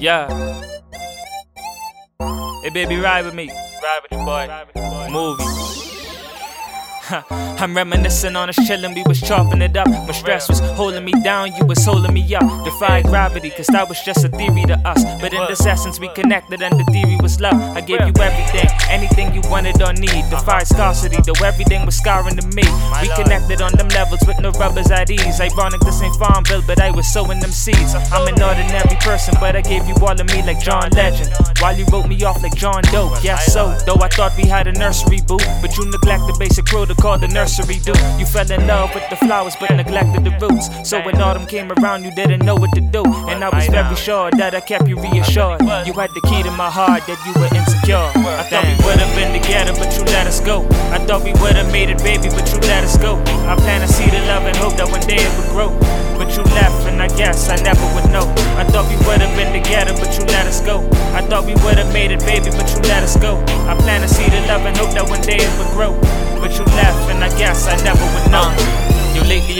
Yeah. Hey, baby, ride with me. Ride with your boy. Movie. I'm reminiscing on us chillin', we was chopping it up. When stress was holding me down, you was holding me up. Defy gravity, cause that was just a theory to us. But in this essence, we connected, and the theory was love. I gave you everything, anything you wanted or need. Defied scarcity, though everything was scarring to me. We connected on them levels with no rubbers at ease. Ironic, this ain't Farmville, but I was sowing them seeds. I'm an ordinary person, but I gave you all of me like John Legend. While you wrote me off like John Doe, yes, so. Though I thought we had a nursery boo, but you neglect the basic protocol the nursery do. You fell in love with the flowers, but neglected the roots. So when autumn came around, you didn't know what to do. And I was very sure that I kept you reassured. You had the key to my heart that you were insecure. I thought we would've been together, but you let us go. I thought we would've made it, baby, but you let us go. I plan to see the love and hope that one day it would grow. But you left, and I guess I never would know. I thought we would've been together, but you let us go. I thought we would've made it, baby, but you let us go. I plan to see the love and hope that one day it would grow.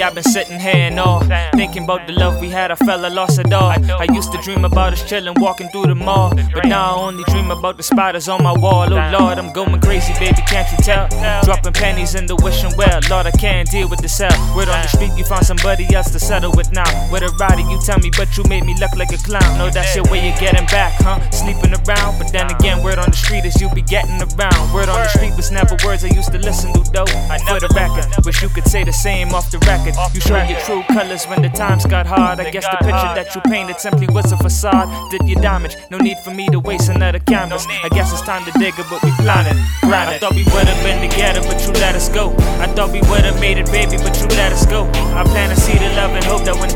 I've been sitting here and all Thinking about the love we had, I felt I lost it all. I used to dream about us chillin', walking through the mall. But now I only dream about the spiders on my wall. Oh Lord, I'm going crazy, baby, can't you tell? Dropping pennies in the wishing well. Lord, I can't deal with this hell Word on the street, you found somebody else to settle with now. With a rider, you tell me, but you made me look like a clown. No, that's your way of getting back, huh? Sleeping around, but then again, word on the street is you be getting around Word on the street was never words I used to listen to though I For the record, wish you could say the same off the record. You showed your true colors when the times got hard. I guess the picture that you painted simply was a facade. Did you damage? No need for me to waste another canvas. I guess it's time to dig it, but we planted. Granted, I thought we would've been together, but you let us go. I thought we would've made it, baby, but you let us go. I plan to see the love and hope that one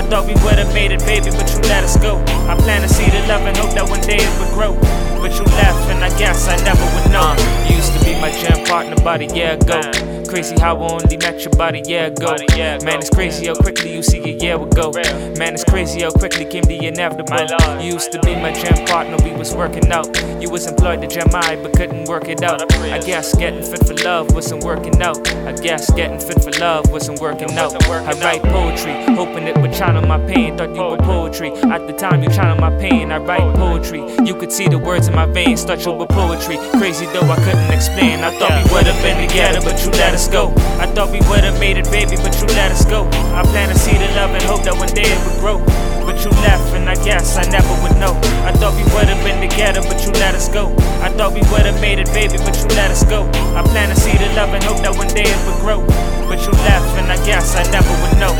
I thought we would've made it, baby, but you let us go. I plan to see the love and hope that one day it would grow. But you left, and I guess I never would know. Uh, you used to be my gym partner about a year ago. Crazy how I only met your body a year ago. Man, it's crazy how quickly you see it a year ago. Man, it's crazy how quickly came the inevitable. You used to be my gym partner, we was working out. You was employed to gym I, but couldn't work it out. I guess getting fit for love wasn't working out. I guess getting fit for love wasn't working out. I write poetry, hoping it would channel my pain. Thought you were poetry. At the time, you channeled my pain. I write poetry. You could see the words in my veins. Thought you were poetry. Crazy though I couldn't explain. I thought we would've been together, but you let us us go. I thought we would've made it, baby, but you let us go. I planted seed of love and hope that one day it would grow. But you left, and I guess I never would know. I thought we would've been together, but you let us go. I thought we would've made it, baby, but you let us go. I planted seed of love and hope that one day it would grow. But you left, and I guess I never would know.